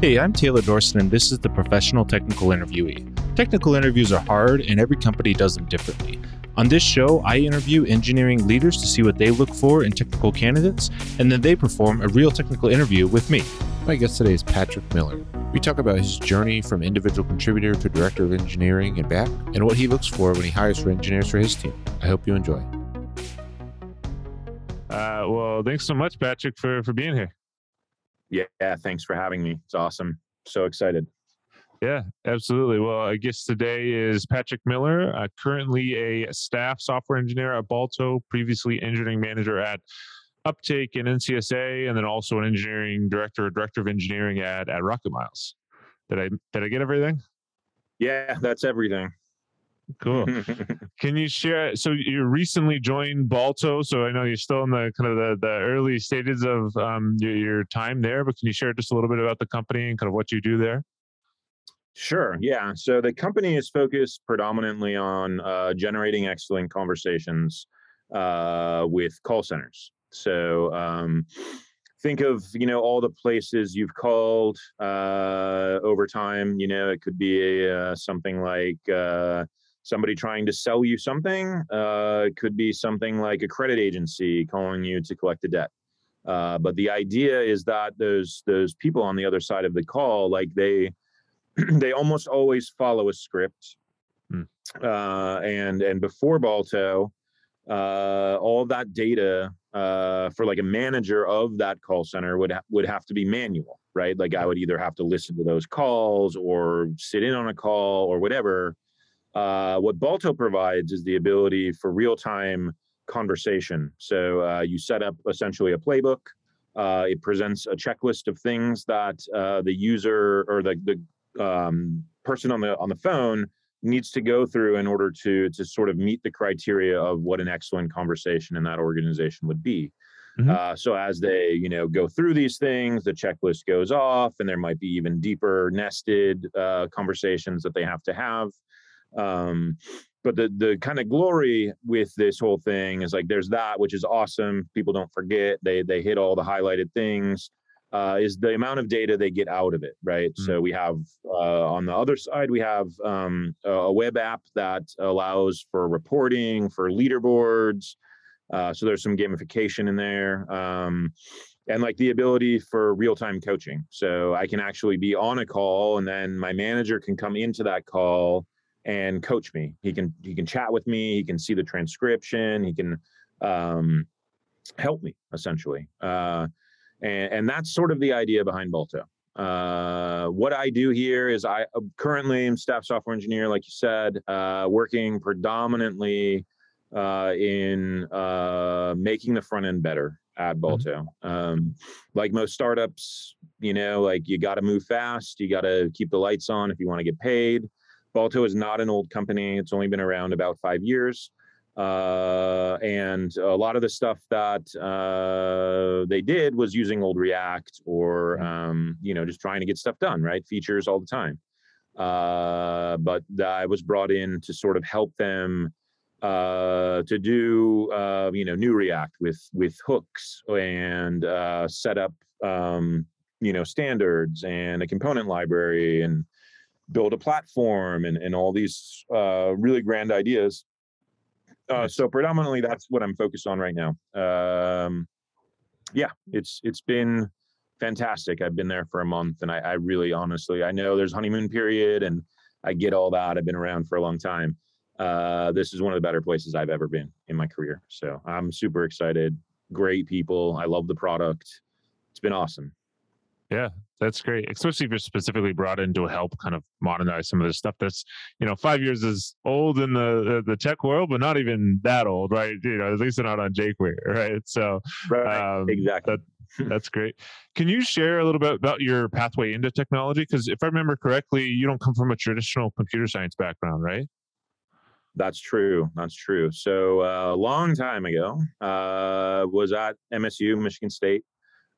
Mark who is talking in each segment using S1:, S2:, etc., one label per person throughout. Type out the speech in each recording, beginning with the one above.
S1: Hey, I'm Taylor Dorson, and this is the Professional Technical Interviewee. Technical interviews are hard, and every company does them differently. On this show, I interview engineering leaders to see what they look for in technical candidates, and then they perform a real technical interview with me.
S2: My guest today is Patrick Miller. We talk about his journey from individual contributor to director of engineering and back, and what he looks for when he hires for engineers for his team. I hope you enjoy.
S3: Uh, well, thanks so much, Patrick, for for being here.
S4: Yeah, thanks for having me. It's awesome. So excited.
S3: Yeah, absolutely. Well, I guess today is Patrick Miller, uh, currently a staff software engineer at Balto, previously engineering manager at Uptake in NCSA, and then also an engineering director, or director of engineering at at Rocket Miles. Did I did I get everything?
S4: Yeah, that's everything.
S3: Cool. Can you share? So you recently joined Balto, so I know you're still in the kind of the, the early stages of um, your, your time there, but can you share just a little bit about the company and kind of what you do there?
S4: Sure. Yeah. So the company is focused predominantly on uh, generating excellent conversations uh, with call centers. So um, think of you know all the places you've called uh, over time. You know, it could be a, uh, something like uh, somebody trying to sell you something. Uh, it could be something like a credit agency calling you to collect a debt. Uh, but the idea is that those those people on the other side of the call, like they they almost always follow a script. Hmm. Uh, and and before Balto, uh, all that data uh, for like a manager of that call center would ha- would have to be manual, right? Like I would either have to listen to those calls or sit in on a call or whatever. Uh, what Balto provides is the ability for real time conversation. So uh, you set up essentially a playbook. Uh, it presents a checklist of things that uh, the user or the the um, person on the on the phone needs to go through in order to to sort of meet the criteria of what an excellent conversation in that organization would be. Mm-hmm. Uh, so as they you know go through these things, the checklist goes off, and there might be even deeper nested uh, conversations that they have to have. Um, but the the kind of glory with this whole thing is like there's that which is awesome. People don't forget they they hit all the highlighted things. Uh, is the amount of data they get out of it, right? Mm-hmm. So we have uh, on the other side we have um, a web app that allows for reporting for leaderboards. Uh, so there's some gamification in there. Um, and like the ability for real-time coaching so i can actually be on a call and then my manager can come into that call and coach me. He can he can chat with me. He can see the transcription. He can um, help me essentially. Uh, and, and that's sort of the idea behind Balto. Uh, what I do here is I uh, currently am staff software engineer, like you said, uh, working predominantly uh, in uh, making the front end better at mm-hmm. Mm-hmm. Um, like most startups, you know, like you got to move fast, you got to keep the lights on if you want to get paid. Balto is not an old company. It's only been around about five years. Uh, and a lot of the stuff that uh, they did was using old React or, mm-hmm. um, you know, just trying to get stuff done, right? Features all the time. Uh, but I was brought in to sort of help them uh, to do, uh, you know, new React with with hooks and uh, set up, um, you know, standards and a component library and build a platform and, and all these uh, really grand ideas. Uh, so predominantly that's what I'm focused on right now. Um, yeah, it's it's been fantastic. I've been there for a month, and I, I, really, honestly, I know there's honeymoon period, and I get all that. I've been around for a long time. Uh, this is one of the better places I've ever been in my career. So I'm super excited. Great people. I love the product. It's been awesome.
S3: Yeah, that's great. Especially if you're specifically brought in to help kind of modernize some of this stuff that's, you know, five years is old in the the tech world, but not even that old, right? You know, at least not on jQuery, right? So
S4: right, um, exactly.
S3: That, that's great. Can you share a little bit about your pathway into technology? Because if I remember correctly, you don't come from a traditional computer science background, right?
S4: That's true. That's true. So uh, a long time ago, uh, was at MSU, Michigan State,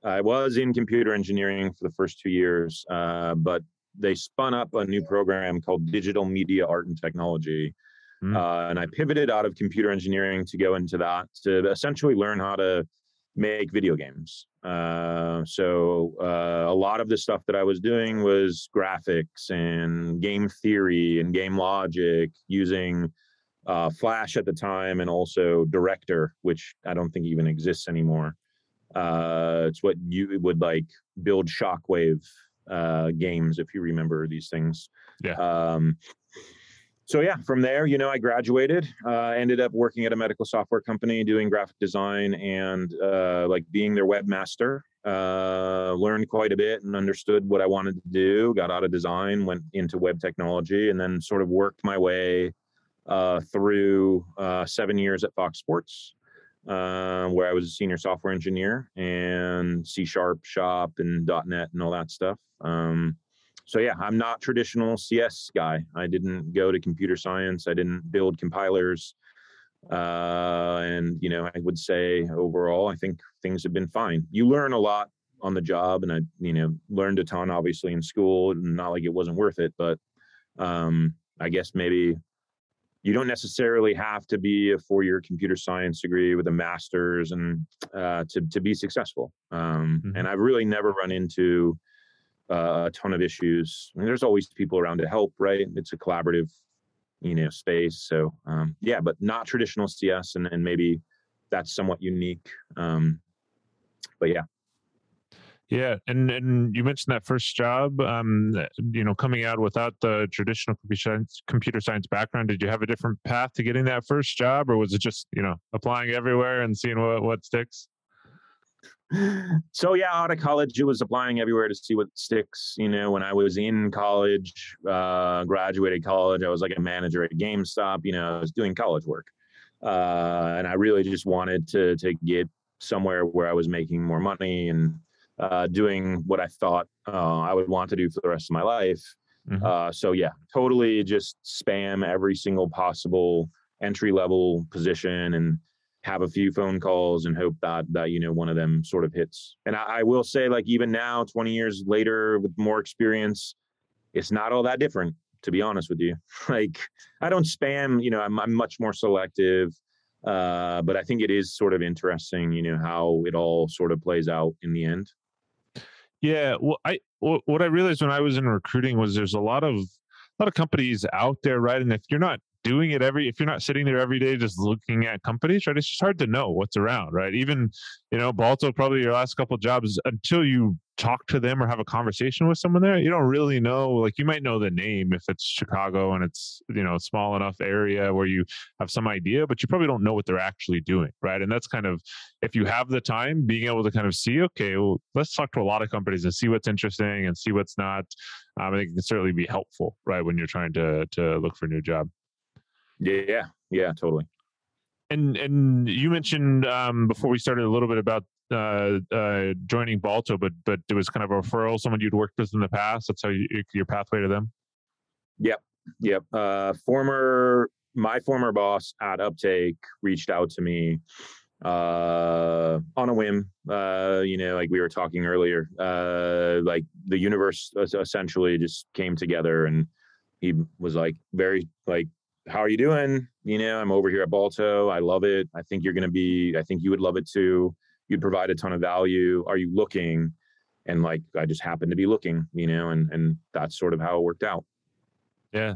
S4: I was in computer engineering for the first two years, uh, but they spun up a new program called Digital Media Art and Technology. Mm. Uh, and I pivoted out of computer engineering to go into that to essentially learn how to make video games. Uh, so uh, a lot of the stuff that I was doing was graphics and game theory and game logic using uh, Flash at the time and also Director, which I don't think even exists anymore. Uh, it's what you would like build Shockwave uh, games if you remember these things.
S3: Yeah.
S4: Um, so yeah, from there, you know, I graduated, uh, ended up working at a medical software company doing graphic design and uh, like being their webmaster. Uh, learned quite a bit and understood what I wanted to do. Got out of design, went into web technology, and then sort of worked my way uh, through uh, seven years at Fox Sports, uh, where I was a senior software engineer and C Sharp shop and .NET and all that stuff. Um, so yeah, I'm not traditional CS guy. I didn't go to computer science. I didn't build compilers. Uh, and you know, I would say overall, I think things have been fine. You learn a lot on the job, and I, you know, learned a ton obviously in school. Not like it wasn't worth it, but um, I guess maybe you don't necessarily have to be a four-year computer science degree with a master's and uh, to to be successful. Um, mm-hmm. And I've really never run into uh, a ton of issues. I mean, there's always people around to help, right? It's a collaborative, you know, space. So um, yeah, but not traditional CS, and, and maybe that's somewhat unique. Um, but yeah.
S3: Yeah, and and you mentioned that first job, um, you know, coming out without the traditional computer science, background. Did you have a different path to getting that first job, or was it just you know applying everywhere and seeing what what sticks?
S4: so yeah, out of college, it was applying everywhere to see what sticks. You know, when I was in college, uh, graduated college, I was like a manager at GameStop. You know, I was doing college work, uh, and I really just wanted to to get somewhere where I was making more money and uh, doing what I thought uh, I would want to do for the rest of my life. Mm-hmm. Uh, so yeah, totally just spam every single possible entry level position and have a few phone calls and hope that that you know one of them sort of hits. And I, I, will say, like even now, 20 years later, with more experience, it's not all that different. To be honest with you, like I don't spam. You know, I'm, I'm much more selective. Uh, but I think it is sort of interesting, you know, how it all sort of plays out in the end.
S3: Yeah, well, I what I realized when I was in recruiting was there's a lot of a lot of companies out there, right? And if you're not doing it every if you're not sitting there every day just looking at companies right it's just hard to know what's around right even you know balto probably your last couple jobs until you talk to them or have a conversation with someone there you don't really know like you might know the name if it's chicago and it's you know small enough area where you have some idea but you probably don't know what they're actually doing right and that's kind of if you have the time being able to kind of see okay well let's talk to a lot of companies and see what's interesting and see what's not um, i think it can certainly be helpful right when you're trying to to look for a new job
S4: yeah, yeah, totally.
S3: And and you mentioned um, before we started a little bit about uh, uh, joining Balto, but but it was kind of a referral, someone you'd worked with in the past. That's how you, your pathway to them.
S4: Yep, yep. Uh, former my former boss at Uptake reached out to me uh, on a whim. Uh, you know, like we were talking earlier, uh, like the universe essentially just came together, and he was like very like how are you doing? You know, I'm over here at Balto. I love it. I think you're to be, I think you would love it too. You'd provide a ton of value. Are you looking? And like, I just happened to be looking, you know, and, and that's sort of how it worked out.
S3: Yeah.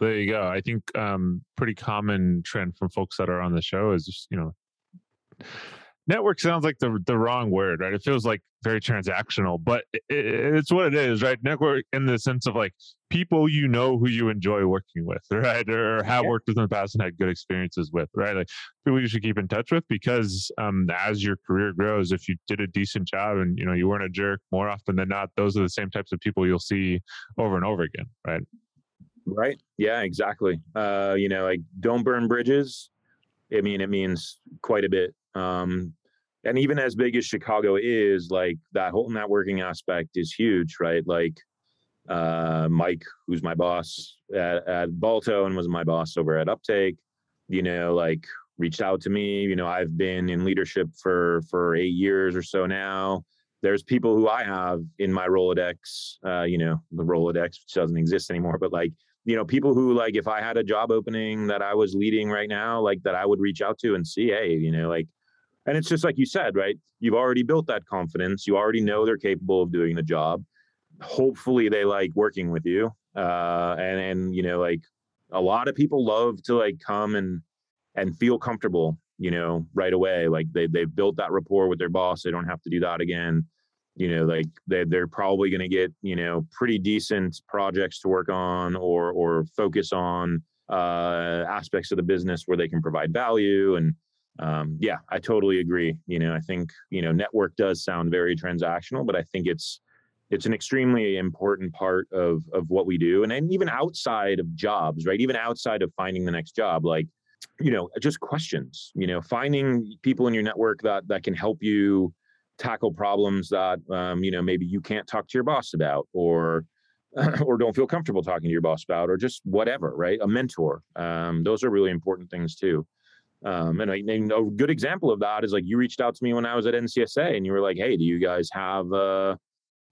S3: There you go. I think um pretty common trend from folks that are on the show is just, you know, network sounds like the the wrong word, right? It feels like very transactional, but it, it's what it is, right? Network in the sense of like people you know who you enjoy working with, right? Or have yeah. worked with in the past and had good experiences with, right? Like people you should keep in touch with because um, as your career grows, if you did a decent job and you know you weren't a jerk, more often than not, those are the same types of people you'll see over and over again, right?
S4: Right. Yeah. Exactly. Uh, you know, like don't burn bridges. I mean, it means quite a bit um, and even as big as Chicago is, like that whole networking aspect is huge, right? Like uh, Mike, who's my boss at, at Balto and was my boss over at Uptake, you know, like reached out to me. You know, I've been in leadership for for eight years or so now. There's people who I have in my Rolodex, uh, you know, the Rolodex, which doesn't exist anymore, but like you know, people who like if I had a job opening that I was leading right now, like that I would reach out to and see, hey, you know, like, and it's just like you said, right? You've already built that confidence. You already know they're capable of doing the job. Hopefully, they like working with you. Uh, and and you know, like a lot of people love to like come and and feel comfortable, you know, right away. Like they they've built that rapport with their boss. They don't have to do that again you know like they, they're probably going to get you know pretty decent projects to work on or or focus on uh aspects of the business where they can provide value and um yeah i totally agree you know i think you know network does sound very transactional but i think it's it's an extremely important part of of what we do. And, and even outside of jobs right even outside of finding the next job like you know just questions you know finding people in your network that that can help you tackle problems that um, you know maybe you can't talk to your boss about or or don't feel comfortable talking to your boss about or just whatever right? A mentor um, those are really important things too um, and, I, and a good example of that is like you reached out to me when i was at ncsA and you were like hey do you guys have uh,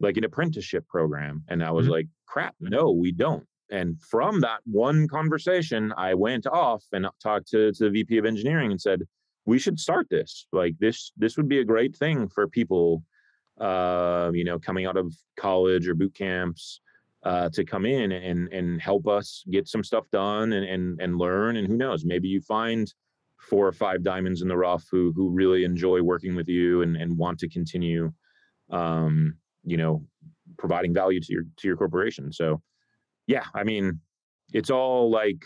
S4: like an apprenticeship program? And i was mm-hmm. like crap no we don't. And from that one conversation i went off and talked to, to the vp of engineering and said we should start this. Like this this would be a great thing for people uh, you know coming out of college or boot camps uh, to come in and and help us get some stuff done and and and learn. And who knows maybe you find four or five diamonds in the rough who who really enjoy working with you and and want to continue um, you know providing value to your to your corporation so yeah i mean it's all like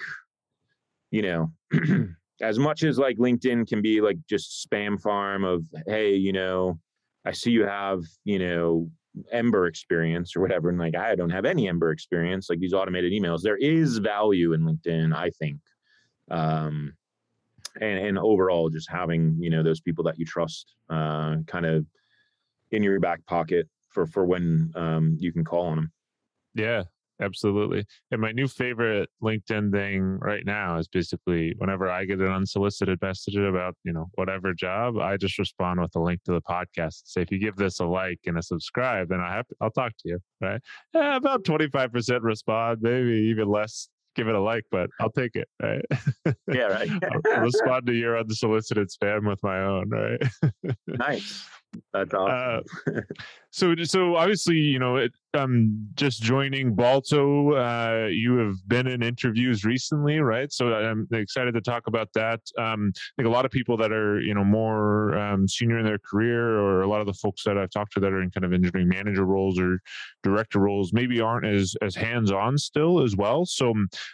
S4: you know as much as like LinkedIn can be like just spam farm of, hey, you know, I see you have, you know, Ember experience or whatever. And like, I don't have any Ember experience, like these automated emails. There is value in LinkedIn, I think. Um, and, and overall, just having, you know, those people that you trust uh, kind of in your back pocket for, for when um, you can call on them.
S3: Yeah, absolutely. And my new favorite LinkedIn thing right now is basically whenever I get an unsolicited message about, you know, whatever job, I just respond with a link to the podcast. Say, if you give this a like and a subscribe, then I have, I'll talk to you. Right. Yeah, about 25% respond, maybe even less give it a like, but I'll take it. Right.
S4: Yeah. Right.
S3: I'll respond to your unsolicited spam with my own. Right.
S4: nice. That's awesome. Uh,
S3: so, so obviously, you know, it, um, just joining Balto, uh, you have been in interviews recently, right? So I'm excited to talk about that. Um, I think a lot of people that are, you know, more um, senior in their career, or a lot of the folks that I've talked to that are in kind of engineering manager roles or director roles, maybe aren't as as hands on still as well. So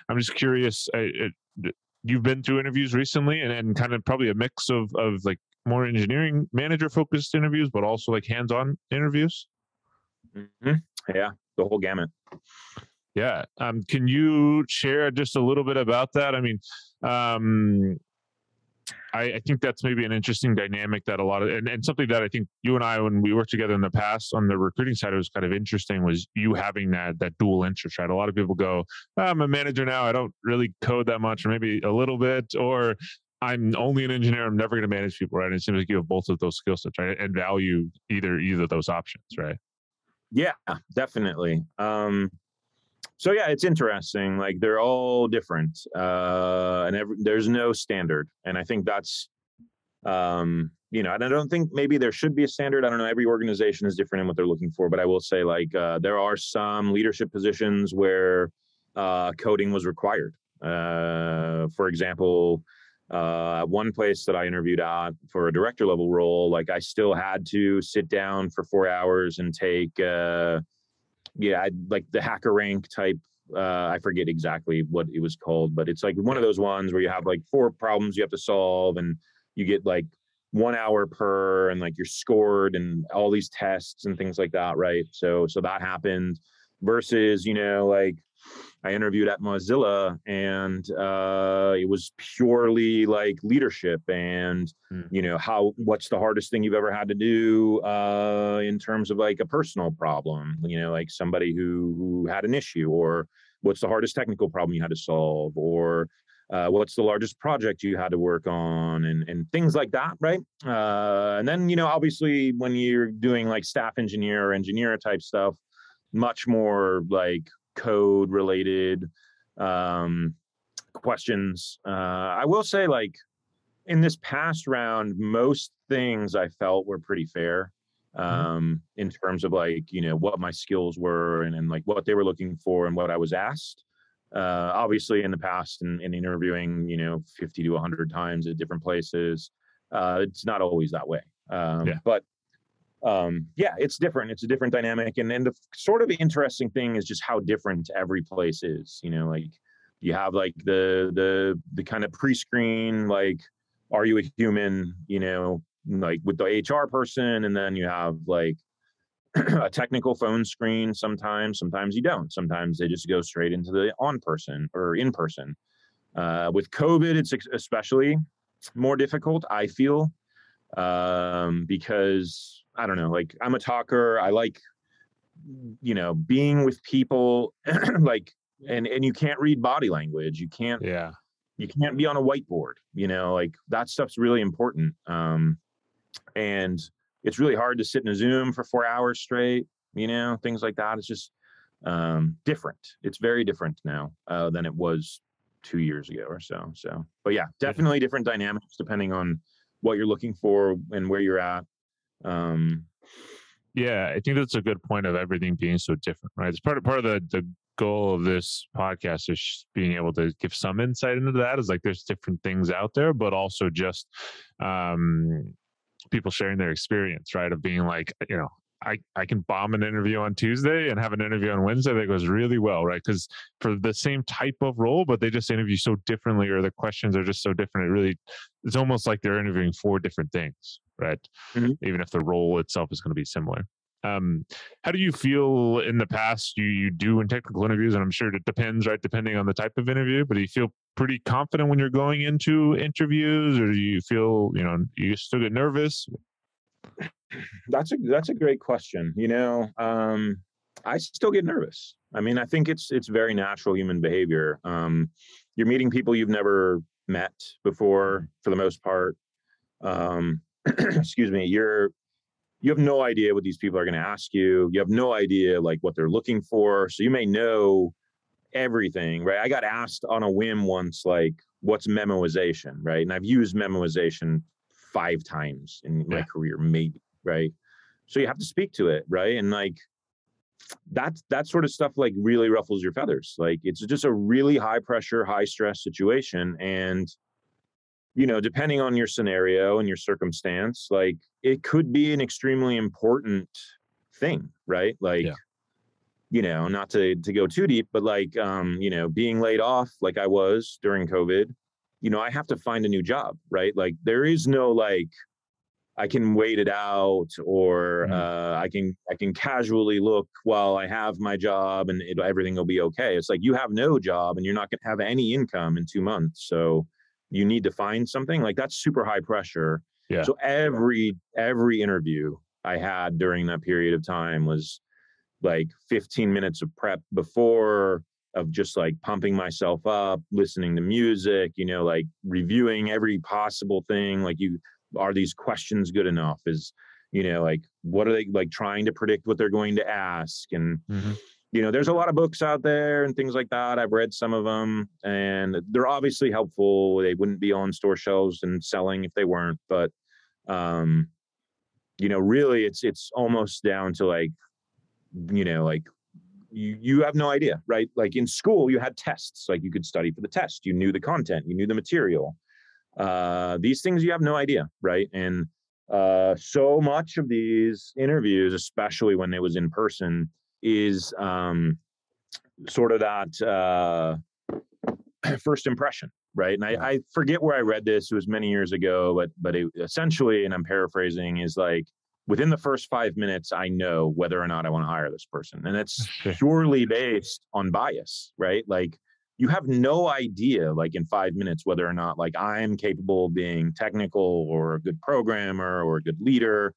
S3: I'm just curious. I, it, you've been through interviews recently and, and kind of probably a mix of of like more engineering manager focused interviews, but also like hands on interviews?
S4: Mm-hmm. Yeah, the whole gamut.
S3: Yeah. Um, can you share just a little bit about that? I mean, um, I, I, think that's maybe an interesting dynamic that a lot of and, and something that I think you and I when we worked together in the past on the recruiting side it was kind of interesting was you having that that dual interest right a lot of people go I'm a manager now I don't really code that much or maybe a little bit or I'm only an engineer. I'm never going to manage people, right? And it seems like you have both of those skill sets, right? And value either either of those options, right?
S4: Yeah, definitely. Um, so yeah, it's interesting. Like they're all different, uh, and every, there's no standard. And I think that's, um, you know, and I don't think maybe there should be a standard. I don't know. Every organization is different in what they're looking for, but I will say like uh, there are some leadership positions where uh, coding was required. Uh, for example, uh, one place that I interviewed at for a director level role, like I still had to sit down for four hours and take, uh, yeah, like the HackerRank type. Uh, I forget exactly what it was called, but it's like one of those ones where you have like four problems you have to solve, and you get like one hour per, and like you're scored, and all these tests and things like that, right? So, so that happened. Versus, you know, like I interviewed at Mozilla, and uh, it was purely like leadership and mm. you know how what's the hardest thing you've ever had to do uh, in terms of like a personal problem, you know, like somebody who who had an issue, or what's the hardest technical problem you had to solve, or uh, what's the largest project you had to work on, and and things like that, right? Uh, and then you know, obviously, when you're doing like staff engineer or engineer type stuff, much more like code related um, questions. Uh, I will say, like in this past round, most things I felt were pretty fair mm-hmm. um, in terms of like you know what my skills were and, and like what they were looking for and what I was asked. Uh, obviously, in the past, in, in interviewing, you know, 50 to 100 times at different places, uh, it's not always that way. Um, yeah. But um, yeah, it's different. It's a different dynamic. And then the sort of interesting thing is just how different every place is. You know, like you have like the the the kind of pre-screen, like, are you a human? You know, like with the HR person, and then you have like a technical phone screen sometimes sometimes you don't sometimes they just go straight into the on person or in person uh, with covid it's especially more difficult i feel um, because i don't know like i'm a talker i like you know being with people like and and you can't read body language you can't
S3: yeah
S4: you can't be on a whiteboard you know like that stuff's really important um and it's really hard to sit in a Zoom for four hours straight, you know, things like that. It's just um, different. It's very different now uh, than it was two years ago or so. So, but yeah, definitely different dynamics depending on what you're looking for and where you're at. Um,
S3: yeah, I think that's a good point of everything being so different, right? It's part of part of the the goal of this podcast is being able to give some insight into that. Is like there's different things out there, but also just um, people sharing their experience, right? Of being like, you know, I, I can bomb an interview on Tuesday and have an interview on Wednesday that goes really well, right? Because for the same type of role, but they just interview so differently, or the questions are just so different. It really, it's almost like they're interviewing four different things, right? Mm-hmm. Even if the role itself is going to be similar. Um, how do you feel in the past you you do in technical interviews? And I'm sure it depends, right? Depending on the type of interview, but do you feel pretty confident when you're going into interviews, or do you feel you know you still get nervous?
S4: That's a that's a great question. You know, um, I still get nervous. I mean, I think it's it's very natural human behavior. Um, you're meeting people you've never met before, for the most part. Um, excuse me. You're you have no idea what these people are going to ask you. You have no idea like what they're looking for. So you may know everything, right? I got asked on a whim once, like, what's memoization, right? And I've used memoization five times in my career, maybe, right? So you have to speak to it, right? And like that that sort of stuff like really ruffles your feathers. Like it's just a really high pressure, high stress situation. And you know, depending on your scenario and your circumstance, like it could be an extremely important thing, right? Like, yeah. you know, not to to go too deep, but like, um, you know, being laid off like I was during COVID, you know, I have to find a new job, right? Like, there is no like, I can wait it out, or mm uh, I can I can casually look while I have my job, and it, everything will be okay. It's like you have no job, and you're not going to have any income in two months, so you need to find something like that's super high pressure. Yeah. so every every interview i had during that period of time was like 15 minutes of prep before of just like pumping myself up listening to music you know like reviewing every possible thing like you are these questions good enough? Is you know like what are they like trying to predict what they're going to ask? And mm-hmm you know, there's a lot of books out there and things like that. I've read some of them and they're obviously helpful. They wouldn't be on store shelves and selling if they weren't, but um you know, really it's it's almost down to like you know, like you you have no idea, right? Like in school you had tests, like you could study for the test. You knew the content, you knew the material. Uh these things you have no idea, right? And uh so much of these interviews, especially when it was in person, is um, sort of that uh, first impression, right? And I, I, forget where I read this; it was many years ago, but but it, essentially, and I'm paraphrasing, is like within the first five minutes, I know whether or not I want to hire this person, and it's purely based on bias, right? Like you have no idea, like in five minutes, whether or not like I'm capable of being technical or a good programmer or a good leader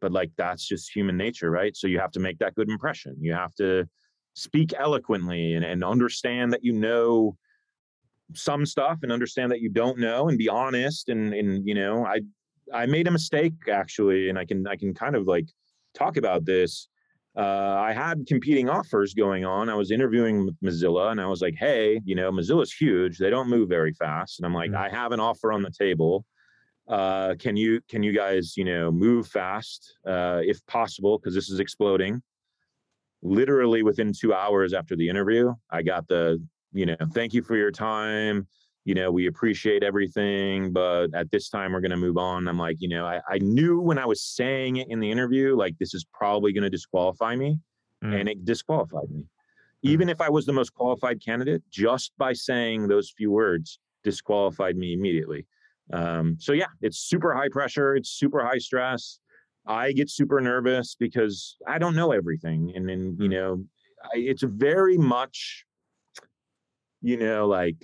S4: but like that's just human nature right so you have to make that good impression you have to speak eloquently and, and understand that you know some stuff and understand that you don't know and be honest and and you know i i made a mistake actually and i can i can kind of like talk about this uh, I had competing offers going on. I was interviewing with Mozilla and I was like, hey, you know, Mozilla's huge. They don't move very fast. And I'm like, mm-hmm. I have an offer on the table. Uh, can you can you guys, you know, move fast uh, if possible? Because this is exploding. Literally within two hours after the interview, I got the, you know, thank you for your time you know, we appreciate everything, but at this time we're going to move on. I'm like, you know, I, I knew when I was saying it in the interview, like this is probably going to disqualify me. Mm. And it disqualified me. Mm. Even if I was the most qualified candidate, just by saying those few words disqualified me immediately. Um, so yeah, it's super high pressure. It's super high stress. I get super nervous because I don't know everything. And then, you mm. know, I, it's very much, you know, like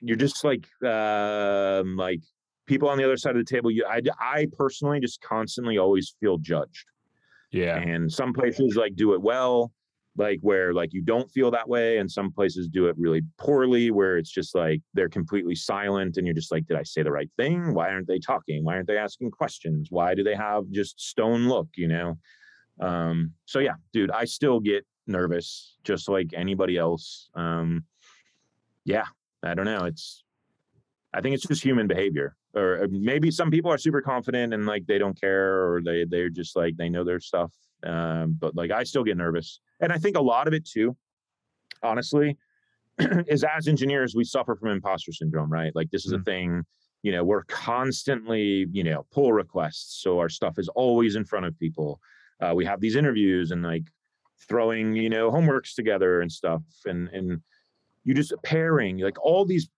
S4: you're just like um like people on the other side of the table you i i personally just constantly always feel judged
S3: yeah
S4: and some places like do it well like where like you don't feel that way and some places do it really poorly where it's just like they're completely silent and you're just like did i say the right thing why aren't they talking why aren't they asking questions why do they have just stone look you know um so yeah dude i still get nervous just like anybody else um yeah I don't know. It's I think it's just human behavior. Or maybe some people are super confident and like they don't care or they they're just like they know their stuff. Um, but like I still get nervous. And I think a lot of it too, honestly, is as engineers, we suffer from imposter syndrome, right? Like this is mm-hmm. a thing, you know, we're constantly, you know, pull requests. So our stuff is always in front of people. Uh, we have these interviews and like throwing, you know, homeworks together and stuff. And and you just pairing like all these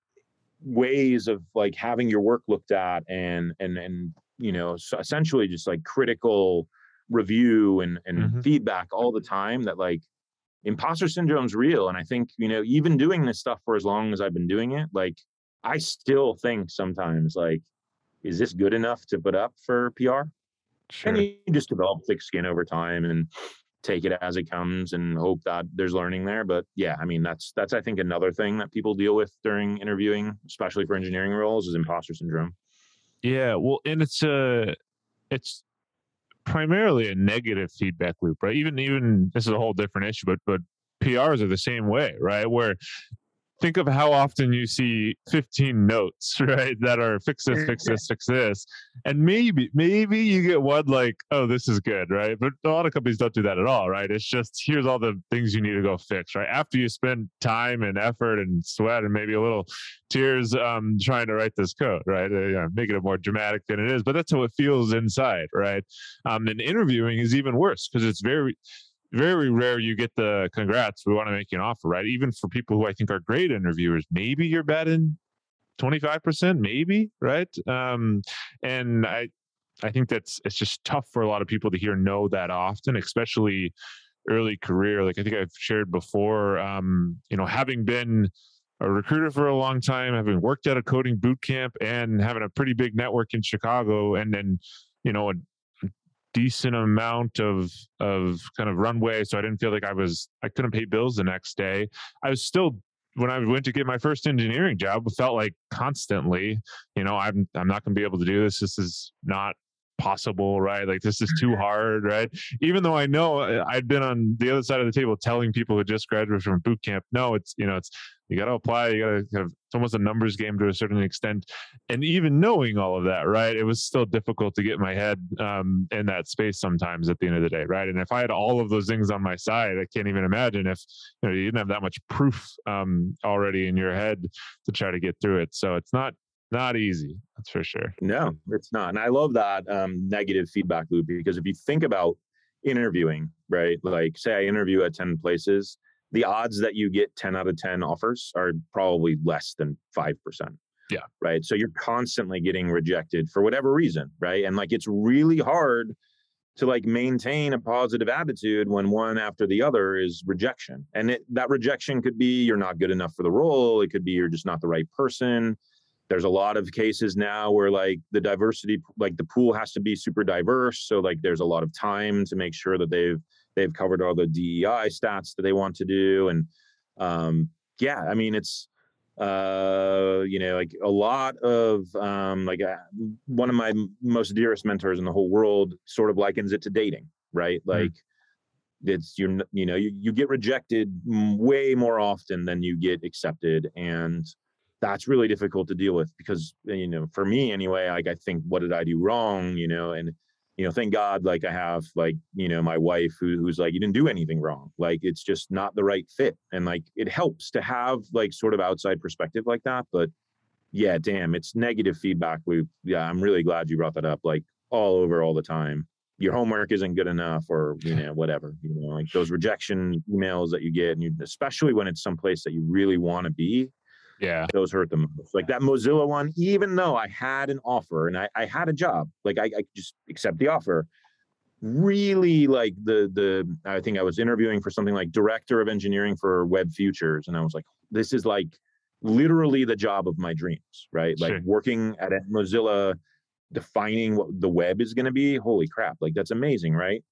S4: ways of like having your work looked at and and and you know so essentially just like critical review and and mm-hmm. feedback all the time that like imposter syndrome's real and i think you know even doing this stuff for as long as i've been doing it like i still think sometimes like is this good enough to put up for pr sure. and you just develop thick skin over time and take it as it comes and hope that there's learning there but yeah i mean that's that's i think another thing that people deal with during interviewing especially for engineering roles is imposter syndrome
S3: yeah well and it's a it's primarily a negative feedback loop right? Even even this is a whole different issue but but prs are the same way right? Where think of how often you see 15 notes, right? That are fix this, fix this, fix this. And maybe, maybe you get one like, oh, this is good, right? But a lot of companies don't do that at all, right? It's just here's all the things you need to go fix, right? After you spend time and effort and sweat and maybe a little tears um, trying to write this code, right? Uh, yeah, making it more dramatic than it is, but that's how it feels inside, right? Um, and interviewing is even worse because it's very very rare you get the congrats. We want to make you an offer, right? Even for people who I think are great interviewers, maybe you're betting 25%, maybe, right? Um, and I, I think that's it's just tough for a lot of people to hear no that often, especially early career. Like I think I've shared before, um, you know, having been a recruiter for a long time, having worked at a coding boot camp and having a pretty big network in Chicago and then, you know, decent amount of of kind of runway so i didn't feel like i was i couldn't pay bills the next day. I was still when i went to get my first engineering job felt like constantly you know i'm i'm not going to be able to do this. This is not possible right? Like this is too hard right? Even though i know uh, i'd been on the other side of the table telling people who just graduated from boot camp no it's you know it's you got to apply you got to kind of it's almost a numbers game to a certain extent. And even knowing all of that right it was still difficult to get my head um, in that space sometimes at the end of the day right? And if i had all of those things on my side i can't even imagine if you know you didn't have that much proof um, already in your head to try to get through it. So it's not not easy that's for sure
S4: no it's not and i love that um, negative feedback loop because if you think about interviewing right like say i interview at 10 places the odds that you get 10 out of 10 offers are probably less than 5%.
S3: Yeah.
S4: Right. So you're constantly getting rejected for whatever reason. Right. And like it's really hard to like maintain a positive attitude when one after the other is rejection. And it, that rejection could be you're not good enough for the role. It could be you're just not the right person. There's a lot of cases now where like the diversity, like the pool has to be super diverse. So like there's a lot of time to make sure that they've they've covered all the DEI stats that they want to do, and um, yeah, I mean it's uh, you know like a lot of um, like uh, one of my most dearest mentors in the whole world sort of likens it to dating, right?
S3: Hmm.
S4: Like it's you're you know you, you get rejected way more often than you get accepted and that's really difficult to deal with because uh, you know for me anyway like i think what did i do wrong? you know and you know thank god like i have like you know my wife who, who's like you didn't do anything wrong. Like it's just not the right fit and like it helps to have like sort of outside perspective like that but yeah damn it's negative feedback we yeah i'm really glad you brought that up like all over all the time. Your homework isn't good enough or you know whatever you know like those rejection emails that you get and you especially when it's someplace that you really want to be
S3: Yeah.
S4: those hurt the most like that mozilla one even though i had an offer and i, I had a job like I, I just accept the offer really like the the i think i was interviewing for something like director of engineering for web futures and i was like this is like literally the job of my dreams right like
S3: Sure.
S4: working at mozilla defining what the web is going to be holy crap like that's amazing right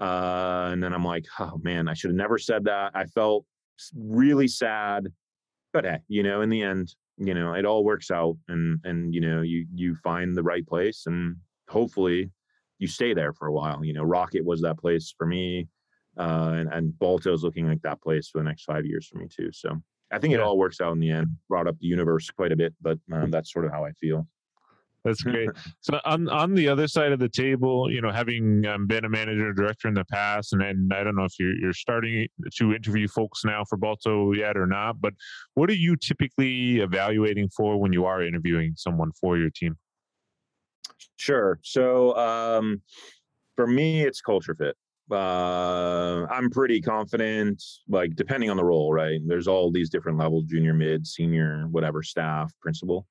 S4: uh and then i'm like oh man i should have never said that i felt really sad but hey you know in the end you know it all works out and and you know you you find the right place and hopefully you stay there for a while you know rocket was that place for me uh and, and balto's looking like that place for the next five years for me too so i think it all works out in the end brought up the universe quite a bit but um, that's sort of how i feel
S3: That's great. So on on the other side of the table, you know, having um, been a manager or director in the past, and, and I don't know if you're you're starting to interview folks now for Balto yet or not, but what are you typically evaluating for when you are interviewing someone for your team?
S4: Sure. So um, for me, it's culture fit. Uh, I'm pretty confident, like depending on the role, right? There's all these different levels junior, mid, senior, whatever, staff, principal.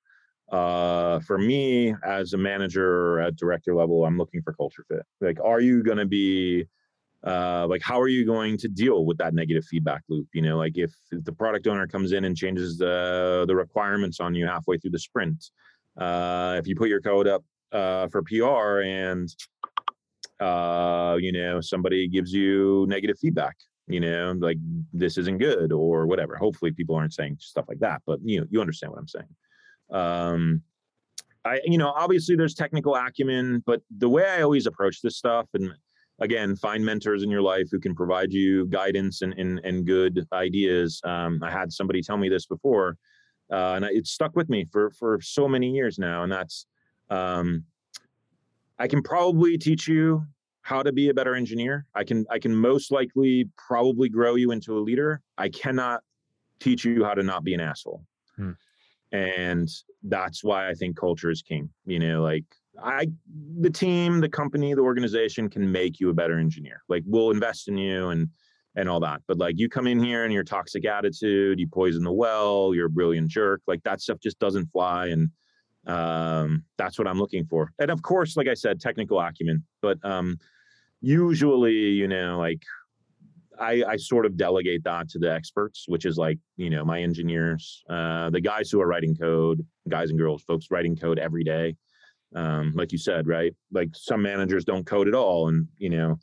S4: Uh, for me, as a manager at director level, I'm looking for culture fit. Like, are you going to be uh, like how are you going to deal with that negative feedback loop? You know like if, if the product owner comes in and changes the the requirements on you halfway through the sprint uh, if you put your code up uh, for pr and uh, you know somebody gives you negative feedback you know like this isn't good or whatever. Hopefully people aren't saying stuff like that but you know you understand what i'm saying um i you know obviously there's technical acumen but the way i always approach this stuff and again find mentors in your life who can provide you guidance and and, and good ideas. Um, i had somebody tell me this before uh, and it stuck with me for for so many years now and that's um, i can probably teach you how to be a better engineer. I can i can most likely probably grow you into a leader. I cannot teach you how to not be an asshole.
S3: Hmm.
S4: And that's why i think culture is king you know like I the team, the company, the organization can make you a better engineer. Like we'll invest in you and and all that. But like you come in here and your toxic attitude, you poison the well, you're a brilliant jerk. Like that stuff just doesn't fly. And um, that's what I'm looking for. And of course, like I said, technical acumen. But um, usually, you know, like I, I sort of delegate that to the experts, which is like, you know, my engineers, uh, the guys who are writing code, guys and girls, folks writing code every day um, like you said, right? Like some managers don't code at all, and you know,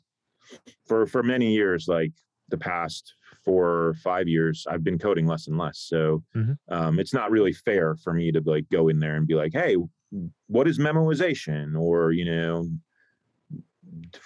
S4: for for many years, like the past four or five years, I've been coding less and less. So
S3: Mhm.
S4: um, it's not really fair for me to like go in there and be like, hey, what is memoization, or you know,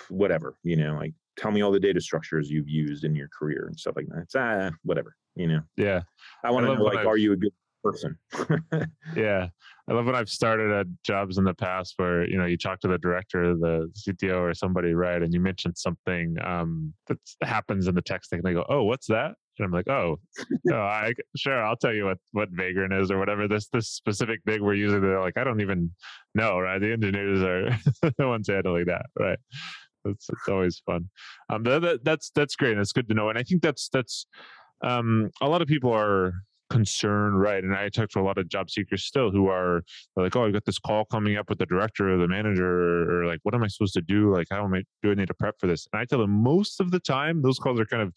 S4: whatever, you know, like tell me all the data structures you've used in your career and stuff like that. It's ah, whatever, you know.
S3: Yeah.
S4: I want to know like,
S3: I've-
S4: are you a good person?
S3: Yeah. I love when I've started at jobs in the past where, you know, you talk to the director, the CTO or somebody, right? And you mentioned something um, that happens in the text and they go, Oh, what's that? And I'm like, Oh, oh I sure, I'll tell you what, what Vagrant is or whatever this this specific thing we're using. They're like, I don't even know, right? The engineers are the ones handling that, right? That's it's always fun. Um that, that, that's that's great. That's good to know. And I think that's that's um a lot of people are concerned, right? And I talk to a lot of job seekers still who are like, oh, I got this call coming up with the director or the manager, or, or like, what am I supposed to do? Like, how am I do I need to prep for this? And I tell them most of the time those calls are kind of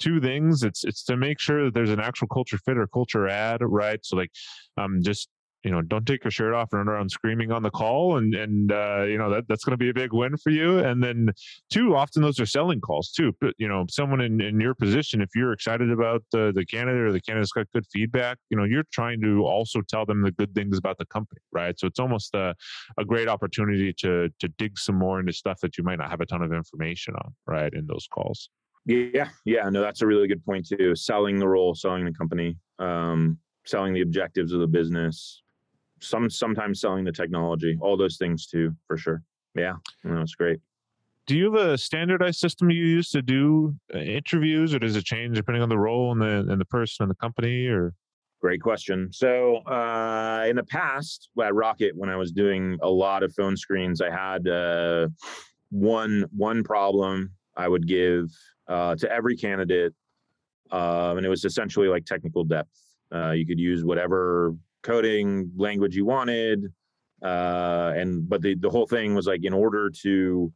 S3: two things. It's it's to make sure that there's an actual culture fit or culture add, right? So like, um, just you know don't take your shirt off and run around screaming on the call and and uh, you know that that's going to be a big win for you. And then two often those are selling calls too. But you know someone in, in your position if you're excited about the the candidate or the candidate's got good feedback you know you're trying to also tell them the good things about the company right? So it's almost a, a great opportunity to to dig some more into stuff that you might not have a ton of information on right in those calls.
S4: Yeah yeah no that's a really good point too. Selling the role selling the company um selling the objectives of the business some sometimes selling the technology, all those things too, for sure. Yeah, no, it's great.
S3: Do you have a standardized system you use to do uh, interviews, or does it change depending on the role and the and the person and the company? Or
S4: great question. So uh, in the past at Rocket, when I was doing a lot of phone screens, I had uh, one one problem I would give uh, to every candidate, um, and it was essentially like technical depth. Uh, you could use whatever coding language you wanted uh, and but the, the whole thing was like in order to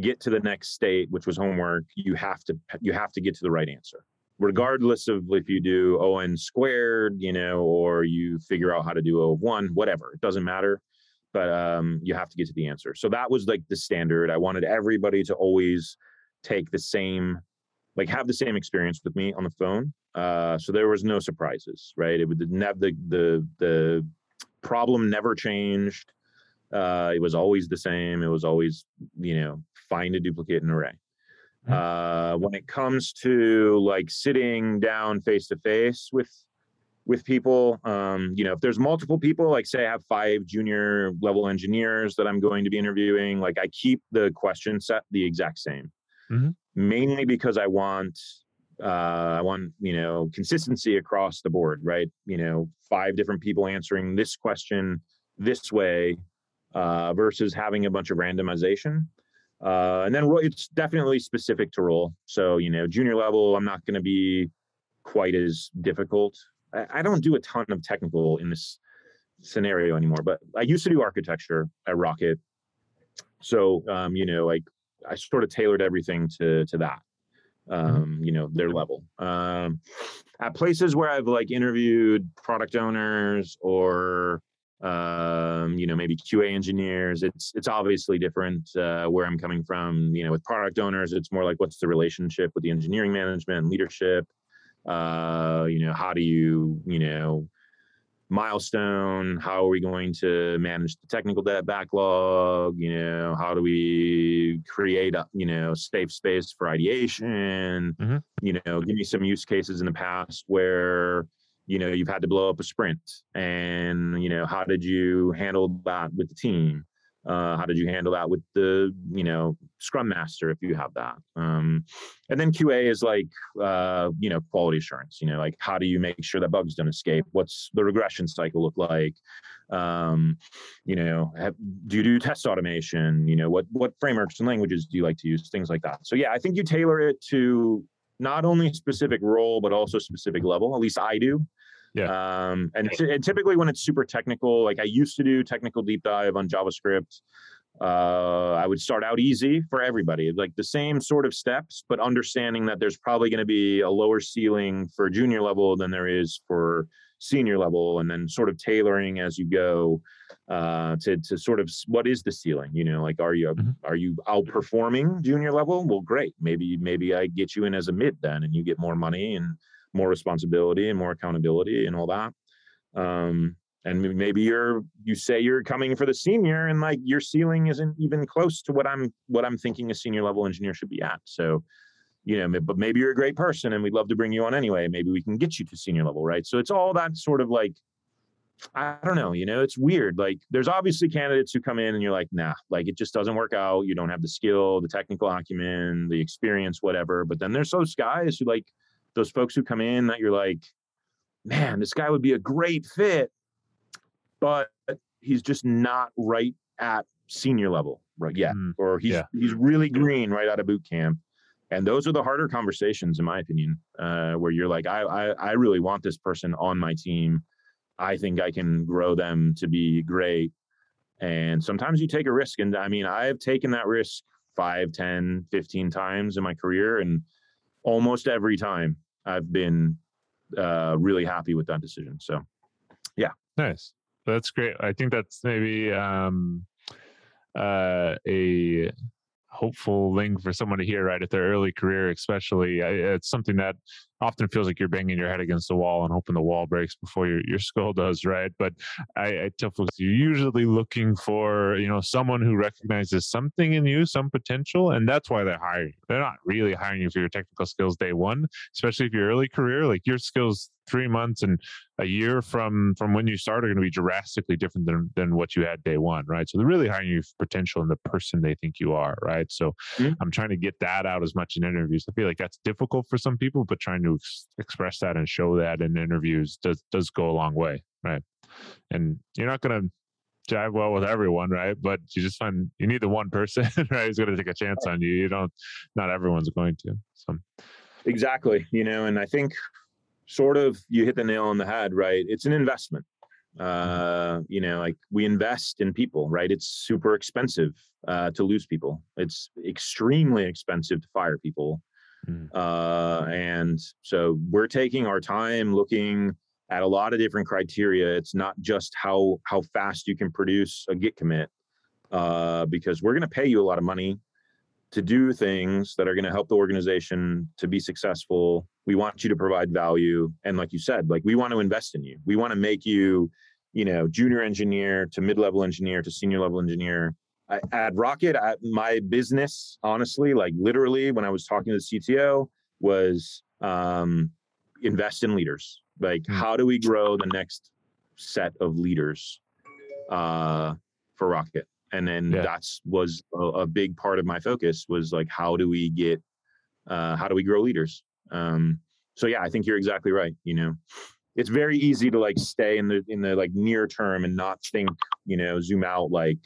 S4: get to the next state which was homework you have to you have to get to the right answer. Regardless of if you do o n squared you know or you figure out how to do o of one whatever it doesn't matter. But um, you have to get to the answer. So that was like the standard. I wanted everybody to always take the same like have the same experience with me on the phone uh, so there was no surprises, right? It would never the the the problem never changed. Uh, it was always the same. It was always you know find a duplicate in array. Mm-hmm. Uh, when it comes to like sitting down face to face with with people, um, you know, if there's multiple people, like say I have five junior level engineers that I'm going to be interviewing, like I keep the question set the exact same, mm-hmm. mainly because I want uh, I want you know consistency across the board, right? You know, five different people answering this question this way uh, versus having a bunch of randomization. Uh, and then it's definitely specific to role. So you know, junior level, I'm not going to be quite as difficult. I, I don't do a ton of technical in this scenario anymore, but I used to do architecture at Rocket. So um, you know, like I sort of tailored everything to to that. Mm-hmm. um, you know, their level. Um, at places where I've like interviewed product owners or um, you know, maybe QA engineers, it's it's obviously different uh, where I'm coming from. You know, with product owners, it's more like what's the relationship with the engineering management, leadership. Uh, you know, how do you, you know, milestone how are we going to manage the technical debt backlog you know how do we create a you know safe space for ideation mm-hmm. you know give me some use cases in the past where you know you've had to blow up a sprint and you know how did you handle that with the team uh, how did you handle that with the you know scrum master if you have that? Um, and then qa is like uh, you know quality assurance you know like how do you make sure that bugs don't escape? What's the regression cycle look like? Um, you know have, do you do test automation? You know what what frameworks and languages do you like to use? Things like that. So yeah i think you tailor it to not only specific role but also specific level. At least i do yeah. Um, and, and typically when it's super technical, like I used to do technical deep dive on JavaScript. Uh, I would start out easy for everybody, like the same sort of steps, but understanding that there's probably going to be a lower ceiling for junior level than there is for senior level, and then sort of tailoring as you go uh, to to sort of what is the ceiling? You know, like are you mm-hmm. are you outperforming junior level? Well, great. Maybe maybe I get you in as a mid then, and you get more money and more responsibility and more accountability and all that. Um, and maybe you're you say you're coming for the senior and like your ceiling isn't even close to what I'm what I'm thinking a senior level engineer should be at. So, you know, but maybe you're a great person and we'd love to bring you on anyway. Maybe we can get you to senior level, right? So it's all that sort of like I don't know, you know, it's weird. Like there's obviously candidates who come in and you're like, nah, like it just doesn't work out. You don't have the skill, the technical acumen, the experience, whatever. But then there's those guys who like those folks who come in that you're like, man, this guy would be a great fit, but he's just not right at senior level right yet, mm, or he's yeah. he's really green right out of boot camp. And those are the harder conversations, in my opinion, uh, where you're like, I, I I really want this person on my team. I think I can grow them to be great. And sometimes you take a risk. And I mean, I've taken that risk 5, 10, 15 times in my career. And almost every time I've been uh, really happy with that decision. So, yeah.
S3: Nice. that's great. I think that's maybe um, uh, a hopeful thing for someone to hear right at their early career especially it's something that often feels like you're banging your head against the wall and hoping the wall breaks before your, your skull does right? But I, I tell folks you're usually looking for you know someone who recognizes something in you some potential and that's why they're hiring they're not really hiring you for your technical skills day one especially if you're early career like your skills three months and a year from from when you start are going to be drastically different than than what you had day one, right? So they're really hiring you for potential and the person they think you are, right? So mm-hmm. I'm trying to get that out as much in interviews. I feel like that's difficult for some people, but trying to ex- express that and show that in interviews does does go a long way, right? And you're not going to jive well with everyone, right? But you just find you need the one person, right? Who's going to take a chance on you. You don't. Not everyone's going to. So
S4: exactly, you know, and I think sort of you hit the nail on the head, right? It's an investment. Mm-hmm. Uh, you know, like we invest in people, right? It's super expensive uh, to lose people. It's extremely expensive to fire people. Mm. Uh, and so we're taking our time looking at a lot of different criteria. It's not just how how fast you can produce a Git commit, uh, because we're going to pay you a lot of money to do things that are going to help the organization to be successful. We want you to provide value. And like you said, like we want to invest in you. We want to make you, you know, junior engineer to mid-level engineer to senior level engineer. I, at Rocket, I, my business, honestly, like literally when I was talking to the CTO was um, invest in leaders. Like mm-hmm. how do we grow the next set of leaders uh, for Rocket? And then yeah. that's was a, a, big part of my focus was like how do we get uh, how do we grow leaders um, so yeah i think you're exactly right you know it's very easy to like stay in the in the like near term and not think you know zoom out like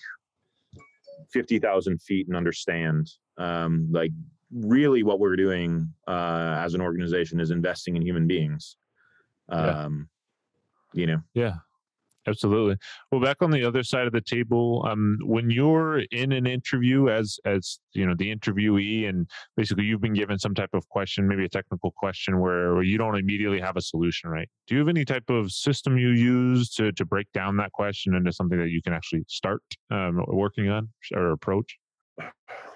S4: 50,000 feet and understand um, like really what we're doing uh, as an organization is investing in human beings um, yeah. you know
S3: yeah Absolutely. Well, back on the other side of the table, um, when you're in an interview as as you know the interviewee, and basically you've been given some type of question, maybe a technical question, where, where you don't immediately have a solution, right? Do you have any type of system you use to to break down that question into something that you can actually start um, working on or approach?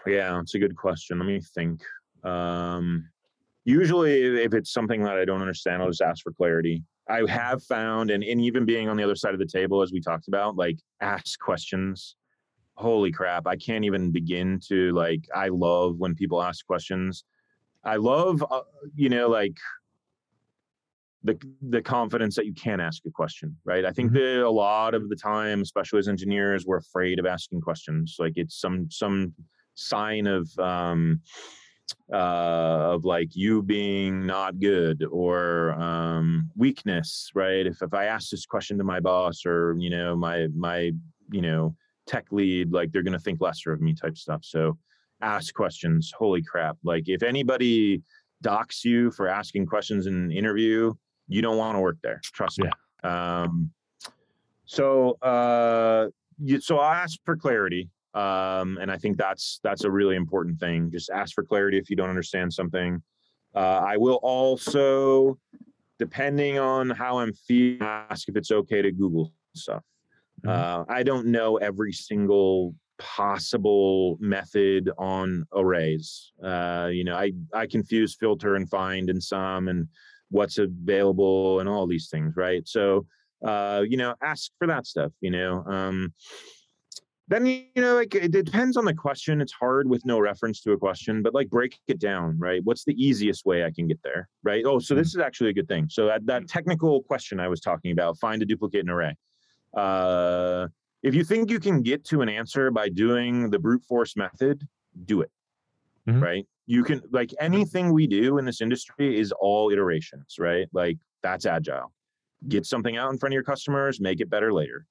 S4: Yeah, it's a good question. Let me think. Um, usually, if it's something that I don't understand, I'll just ask for clarity. I have found, and, and even being on the other side of the table, as we talked about, like ask questions. Holy crap. I can't even begin to like, I love when people ask questions. I love, uh, you know, like the, the confidence that you can ask a question, right? I think mm-hmm. that a lot of the time, especially as engineers, we're afraid of asking questions. Like it's some, some sign of, um, uh, of like you being not good or um, weakness, right? If if I ask this question to my boss or you know my my you know tech lead, like they're gonna think lesser of me type stuff. So ask questions. Holy crap! Like if anybody docks you for asking questions in an interview, you don't want to work there. Trust me. Yeah. Um, so uh, you, so I'll ask for clarity um, and I think that's that's a really important thing. Just ask for clarity if you don't understand something. Uh, I will also, depending on how I'm feeling, ask if it's okay to Google stuff. Mm-hmm. Uh, I don't know every single possible method on arrays. Uh, you know, I I confuse filter and find and some, and what's available and all these things, right? So, uh, you know, ask for that stuff. You know. Um, then you know like it depends on the question. It's hard with no reference to a question but like break it down right? What's the easiest way i can get there right? Oh so this mm-hmm. is actually a good thing. So that, that technical question i was talking about find a duplicate in array. Uh, if you think you can get to an answer by doing the brute force method do it mm-hmm. right? You can like anything we do in this industry is all iterations right? Like that's agile. Get something out in front of your customers make it better later.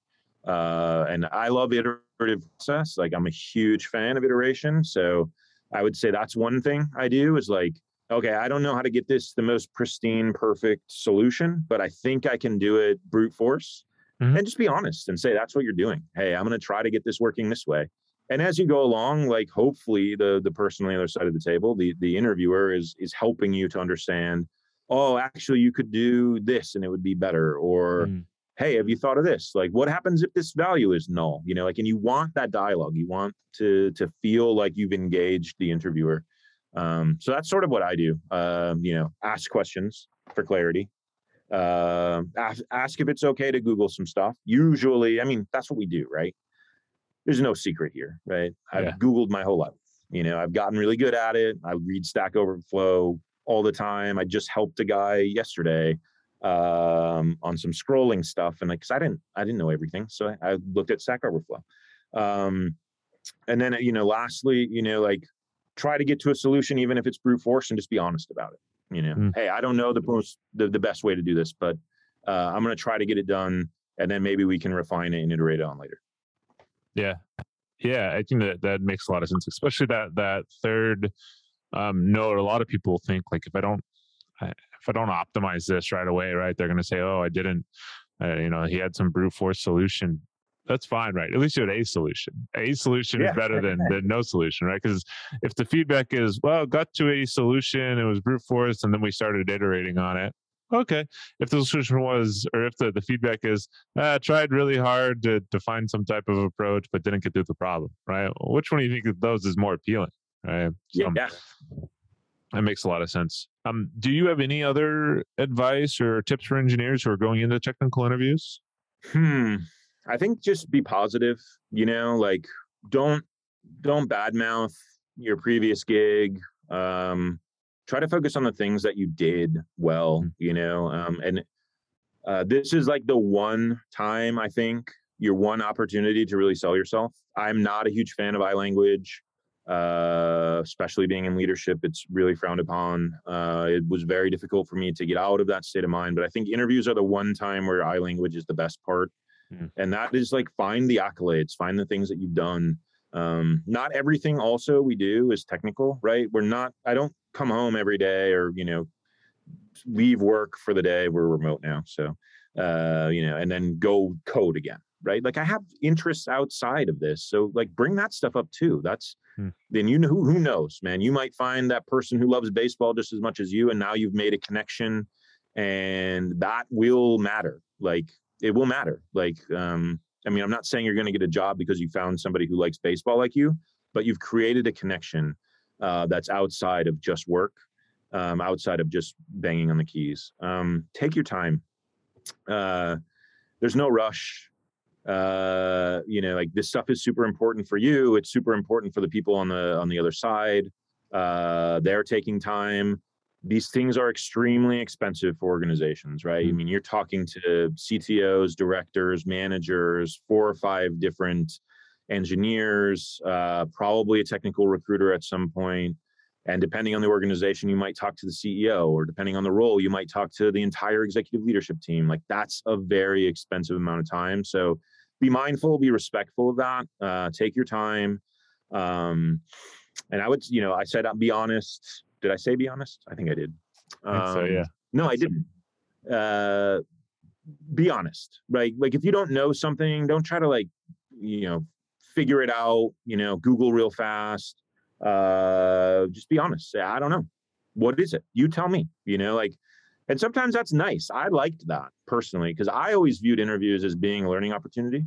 S4: Uh, and I love iterative process. Like I'm a huge fan of iteration. So I would say that's one thing I do is like, okay, I don't know how to get this the most pristine, perfect solution, but I think I can do it brute force. Mm-hmm. And just be honest and say that's what you're doing. Hey, I'm going to try to get this working this way. And as you go along, like hopefully the the person on the other side of the table, the the interviewer is is helping you to understand. Oh, actually, you could do this and it would be better. Or mm hey, have you thought of this? Like, what happens if this value is null? You know, like, and you want that dialogue. You want to to feel like you've engaged the interviewer. Um, so that's sort of what I do. Um, you know, ask questions for clarity. Uh, ask, ask if it's okay to Google some stuff. Usually, I mean, that's what we do, right? There's no secret here, right? I've
S3: Yeah.
S4: Googled my whole life. You know, I've gotten really good at it. I read Stack Overflow all the time. I just helped a guy yesterday um, on some scrolling stuff, and like, 'cause I didn't, I didn't know everything, so I, I looked at Stack Overflow. Um, and then, you know, lastly, you know, like, try to get to a solution, even if it's brute force, and just be honest about it. You know,
S3: Mm.
S4: hey, I don't know the most, the, the best way to do this, but uh, I'm going to try to get it done, and then maybe we can refine it and iterate it on later.
S3: Yeah, yeah, I think that that makes a lot of sense, especially that that third um, note. A lot of people think like if I don't I- if I don't optimize this right away, right, they're going to say, oh, I didn't. Uh, you know, he had some brute force solution. That's fine, right? At least you had a solution. A solution
S4: Yeah.
S3: is better than than no solution, right? Because if the feedback is, well, got to a solution, it was brute force, and then we started iterating on it. Okay. If the solution was, or if the, the feedback is, uh, tried really hard to, to find some type of approach, but didn't get through the problem, right? Which one do you think of those is more appealing, right? So,
S4: Yeah.
S3: That makes a lot of sense. Um, do you have any other advice or tips for engineers who are going into technical interviews?
S4: Hmm. I think just be positive, you know, like don't don't badmouth your previous gig. Um try to focus on the things that you did well,
S3: Mm.
S4: you know. Um and uh this is like the one time I think your one opportunity to really sell yourself. I'm not a huge fan of iLanguage. Uh, especially being in leadership, it's really frowned upon. Uh, it was very difficult for me to get out of that state of mind. But I think interviews are the one time where iLanguage is the best part
S3: Mm.
S4: and that is like find the accolades find the things that you've done um not everything also we do is technical right we're not i don't come home every day or you know leave work for the day we're remote now so uh you know and then go code again right like i have interests outside of this so like bring that stuff up too that's
S3: Hmm.
S4: then you know who, who knows man you might find that person who loves baseball just as much as you and now you've made a connection and that will matter like it will matter like um i mean i'm not saying you're going to get a job because you found somebody who likes baseball like you but you've created a connection uh, that's outside of just work um, outside of just banging on the keys um, take your time uh, there's no rush uh, you know like this stuff is super important for you it's super important for the people on the on the other side uh, they're taking time these things are extremely expensive for organizations, right? I
S3: Mm.
S4: mean, you're talking to CTOs, directors, managers, four or five different engineers, uh, probably a technical recruiter at some point. And depending on the organization, you might talk to the CEO, or depending on the role, you might talk to the entire executive leadership team. Like that's a very expensive amount of time. So be mindful, be respectful of that. Uh, take your time. Um, and I would, you know, I said, I'll be honest. Did I say be honest? I think I did.
S3: I think so,
S4: Um,
S3: yeah.
S4: No, I didn't. Uh, be honest, right? Like if you don't know something, don't try to like, you know, figure it out. You know, Google real fast. Uh, just be honest. Say, I don't know. What is it? You tell me. You know, like, and sometimes that's nice. I liked that personally because I always viewed interviews as being a learning opportunity.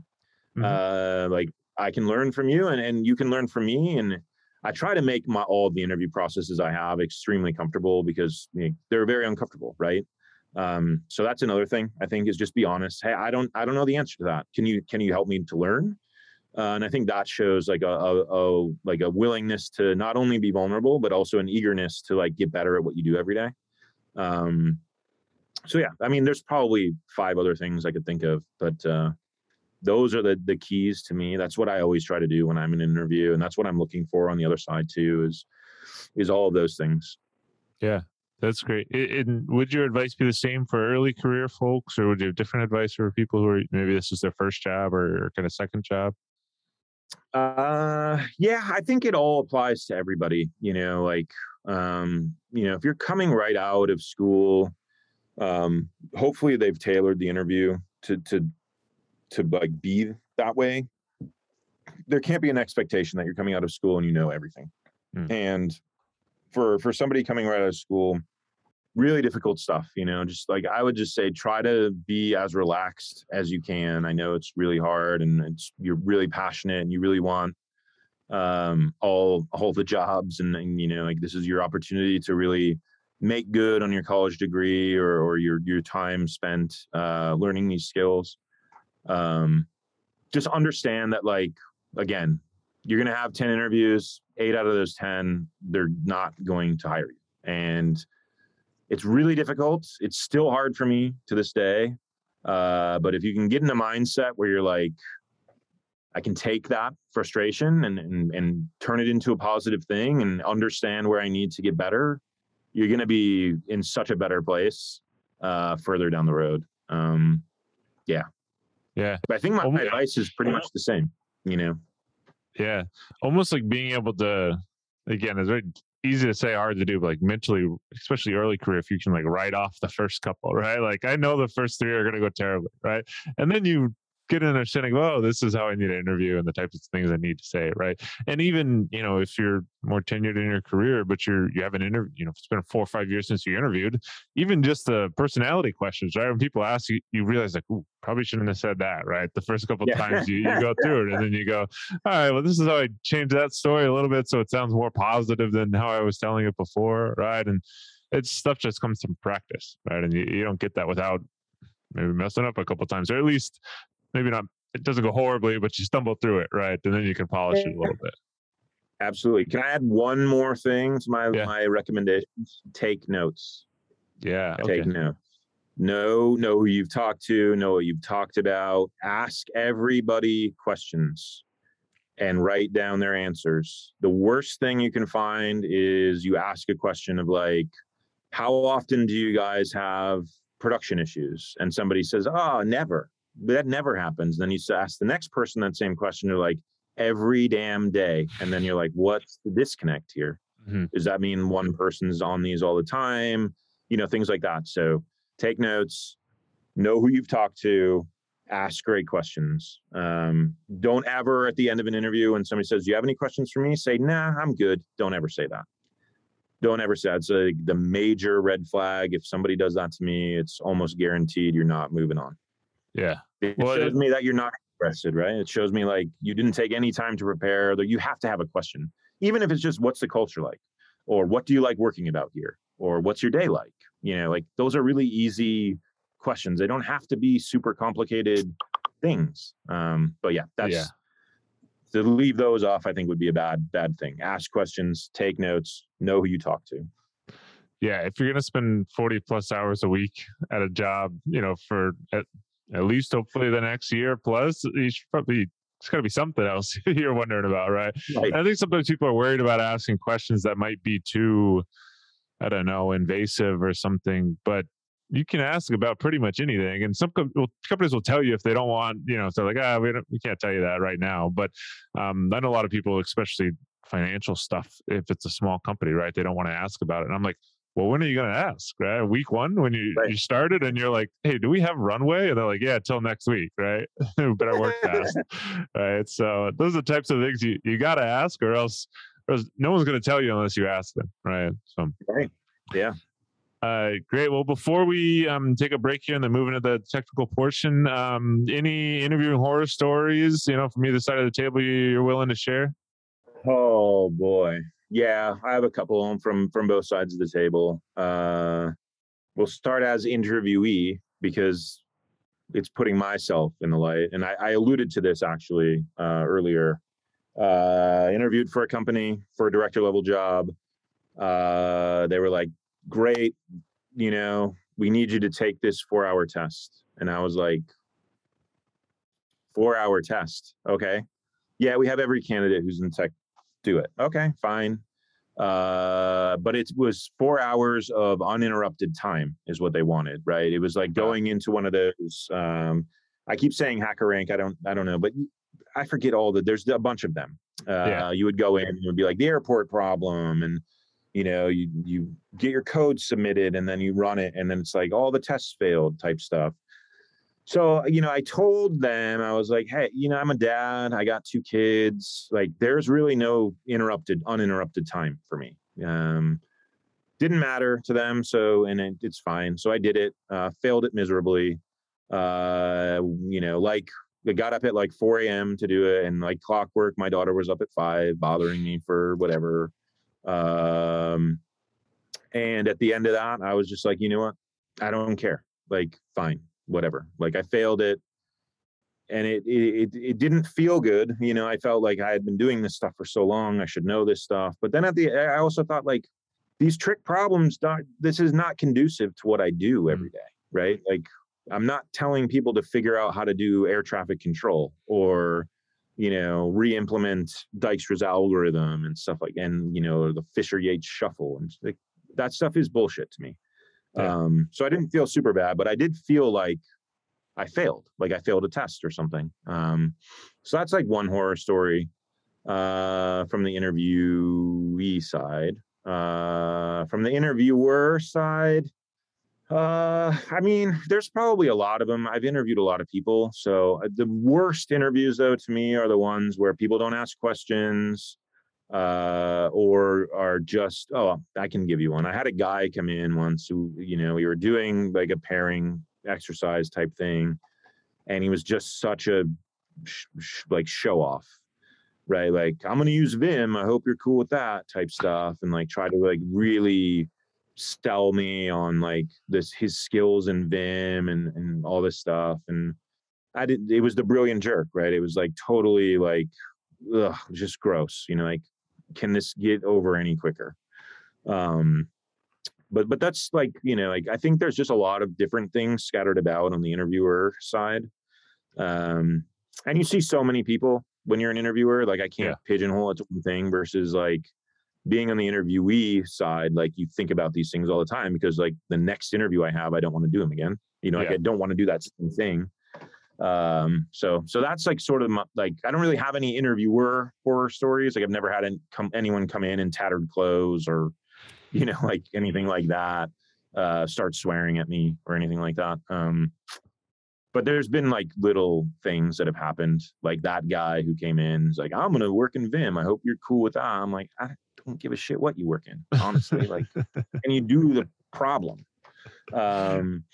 S3: Mhm.
S4: Uh, like I can learn from you, and and you can learn from me, and I try to make my all of the interview processes I have extremely comfortable because you know, they're very uncomfortable, right? Um, so that's another thing I think is just be honest. Hey, I don't I don't know the answer to that. Can you can you help me to learn? Uh, and I think that shows like a, a, a like a willingness to not only be vulnerable but also an eagerness to like get better at what you do every day. Um, so yeah, I mean, there's probably five other things I could think of, but uh, those are the the keys to me. That's what I always try to do when I'm in an interview, and that's what I'm looking for on the other side too. Is is all of those things.
S3: Yeah, that's great. And would your advice be the same for early career folks, or would you have different advice for people who are maybe this is their first job or kind of second job?
S4: Uh, yeah, I think it all applies to everybody. You know, like um, you know, if you're coming right out of school, um, hopefully they've tailored the interview to to to like be that way. There can't be an expectation that you're coming out of school and you know everything.
S3: Mm.
S4: And for for somebody coming right out of school, really difficult stuff you know just like i would just say try to be as relaxed as you can i know it's really hard and it's you're really passionate and you really want um all all the jobs and, and you know like this is your opportunity to really make good on your college degree or or your your time spent uh learning these skills um just understand that like again you're going to have 10 interviews eight out of those 10 they're not going to hire you and it's really difficult. It's still hard for me to this day. Uh, but if you can get in a mindset where you're like, I can take that frustration and, and and turn it into a positive thing and understand where I need to get better, you're going to be in such a better place uh, further down the road. Um, yeah,
S3: yeah.
S4: But I think my, my advice is pretty much the same. You know.
S3: Yeah, almost like being able to again, it's very easy to say, hard to do, but like mentally, especially early career, if you can like write off the first couple, right? Like I know the first three are going to go terribly, right? And then you get an understanding of, oh, this is how I need to interview and the types of things I need to say, right? And even, you know, if you're more tenured in your career, but you're you have an interview, you know, it's been four or five years since you interviewed, even just the personality questions, right? When people ask you, you realize like, ooh, probably shouldn't have said that, right? The first couple yeah. times you, you go through it and then you go, all right, well, this is how I changed that story a little bit so it sounds more positive than how I was telling it before, right? And it's stuff just comes from practice, right? And you, you don't get that without maybe messing up a couple times, or at least maybe not it doesn't go horribly, but you stumble through it, right? And then you can polish it a little bit.
S4: Absolutely. Can I add one more thing to my yeah. my recommendations? Take notes.
S3: Yeah.
S4: Take okay. notes. Know know who you've talked to, know what you've talked about. Ask everybody questions and write down their answers. The worst thing you can find is you ask a question of like, how often do you guys have production issues? And somebody says, oh, never that never happens. Then you ask the next person that same question. You're like, every damn day. And then you're like, what's the disconnect here? Mm-hmm. Does that mean one person's on these all the time? You know, things like that. So take notes, know who you've talked to, ask great questions. Um, don't ever at the end of an interview when somebody says, Do you have any questions for me? Say, nah, I'm good. Don't ever say that. Don't ever say that. It's like the major red flag. If somebody does that to me, it's almost guaranteed you're not moving on.
S3: Yeah.
S4: It well, shows it, me that you're not interested, right? It shows me like you didn't take any time to prepare. That you have to have a question, even if it's just what's the culture like, or what do you like working about here, or what's your day like? You know, like those are really easy questions. They don't have to be super complicated things. Um, but yeah, that's yeah. to leave those off. I think would be a bad bad thing. Ask questions, take notes, know who you talk to
S3: yeah if you're going to spend 40 plus hours a week at a job you know for at at least hopefully the next year plus you should probably it's got to be something else you're wondering about right? right i think sometimes people are worried about asking questions that might be too i don't know invasive or something but you can ask about pretty much anything and some co- well, companies will tell you if they don't want you know so like ah we, we can't tell you that right now but um, i know a lot of people especially financial stuff if it's a small company right they don't want to ask about it and i'm like well, when are you going to ask? Right, week one when you right. you started, and you're like, hey, do we have runway? And they're like, yeah, till next week, right? Better work fast, right? So those are the types of things you you got to ask, or else, or else no one's going to tell you unless you ask them, right? So,
S4: right, yeah.
S3: Uh, great. Well, before we um, take a break here and then move into the technical portion, um, any interviewing horror stories, you know, from either side of the table you're willing to share?
S4: Oh boy. Yeah, I have a couple of them from from both sides of the table. Uh, we'll start as interviewee because it's putting myself in the light, and I, I alluded to this actually uh, earlier. Uh, interviewed for a company for a director level job. Uh, they were like, "Great, you know, we need you to take this four hour test," and I was like, four hour test, okay." Yeah, we have every candidate who's in tech do it. Okay, fine. Uh, but it was four hours of uninterrupted time is what they wanted, right? It was like going into one of those. Um, I keep saying HackerRank. I don't. I don't know, but I forget all the. There's a bunch of them. Uh, yeah. You would go in and it would be like the airport problem, and you know you you get your code submitted and then you run it, and then it's like all the tests failed type stuff. So, you know, I told them, I was like, hey, you know, I'm a dad. I got two kids. Like, there's really no interrupted, uninterrupted time for me. Um, didn't matter to them. So, and it, it's fine. So I did it, uh, failed it miserably. Uh, you know, like I got up at like 4 a.m. to do it, and like clockwork, my daughter was up at five, bothering me for whatever. Um, and at the end of that, I was just like, you know what? I don't care. Like, fine, whatever. Like, I failed it, and it it it didn't feel good. You know, I felt like I had been doing this stuff for so long. I should know this stuff. But then at the, I also thought like, these trick problems. Not, this is not conducive to what I do mm. every day. Right? Like, I'm not telling people to figure out how to do air traffic control or you know, re-implement Dijkstra's algorithm and stuff like, and you know, the Fisher Yates shuffle and like, that stuff is bullshit to me. Yeah. Um, so I didn't feel super bad, but I did feel like I failed, like I failed a test or something. Um, so that's like one horror story uh, from the interviewee side. Uh, from the interviewer side, uh, I mean, there's probably a lot of them. I've interviewed a lot of people. So uh, the worst interviews, though, to me, are the ones where people don't ask questions uh, or are just, oh, I can give you one. I had a guy come in once who, you know, we were doing like a pairing exercise type thing, and he was just such a sh- sh- like show off, right? Like, I'm to use Vim. I hope you're cool with that type stuff, and like try to like really sell me on like this his skills in Vim and and all this stuff. And I did it was the brilliant jerk, right? It was like totally like ugh, just gross, you know, like can this get over any quicker? Um but but that's like, you know, like I think there's just a lot of different things scattered about on the interviewer side. Um and you see so many people when you're an interviewer, like I can't yeah. pigeonhole it to one thing versus like being on the interviewee side, like you think about these things all the time because like the next interview I have, I don't want to do them again. You know, yeah. like I don't want to do that same thing. Um, so so that's like sort of my, like I don't really have any interviewer horror stories. Like I've never had an, come, anyone come in in tattered clothes or you know like anything like that. Uh, start swearing at me or anything like that. Um, but there's been like little things that have happened, like that guy who came in, is like, I'm gonna work in Vim. I hope you're cool with that. I'm like, I don't give a shit what you work in, honestly. like, and you do the problem. Um,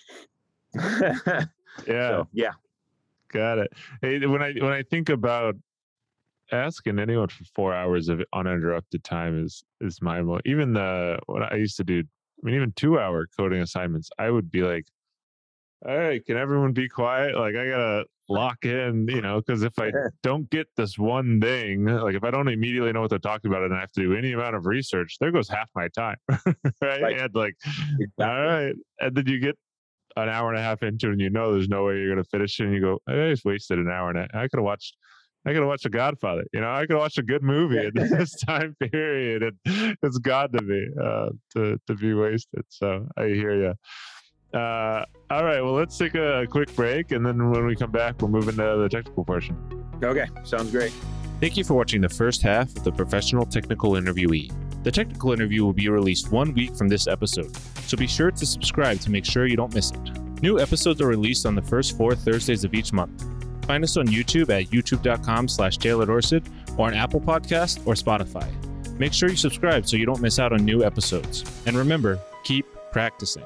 S3: yeah, so,
S4: yeah,
S3: got it. Hey, when I when I think about asking anyone for four hours of uninterrupted time is is my even the what I used to do. I mean, even two hour coding assignments, I would be like, "All right, can everyone be quiet? Like, I gotta lock in, you know, because if I don't get this one thing, like if I don't immediately know what they're talking about and I have to do any amount of research, there goes half my time. right? Like, and like, exactly. all right. And then you get an hour and a half into it and you know there's no way you're going to finish it. And you go, I just wasted an hour and a, I could have watched. I could have watched a Godfather. You know, I could watch a good movie in this time period, and it's God to me uh, to to be wasted. So I hear you. Uh, all right, well, let's take a quick break, and then when we come back, we'll move into the technical portion.
S4: Okay, sounds great.
S1: Thank you for watching the first half of the Professional Technical Interviewee. The technical interview will be released one week from this episode, so be sure to subscribe to make sure you don't miss it. New episodes are released on the first four Thursdays of each month. Find us on YouTube at youtube.com slash Taylor or on Apple Podcast or Spotify. Make sure you subscribe so you don't miss out on new episodes. And remember, keep practicing.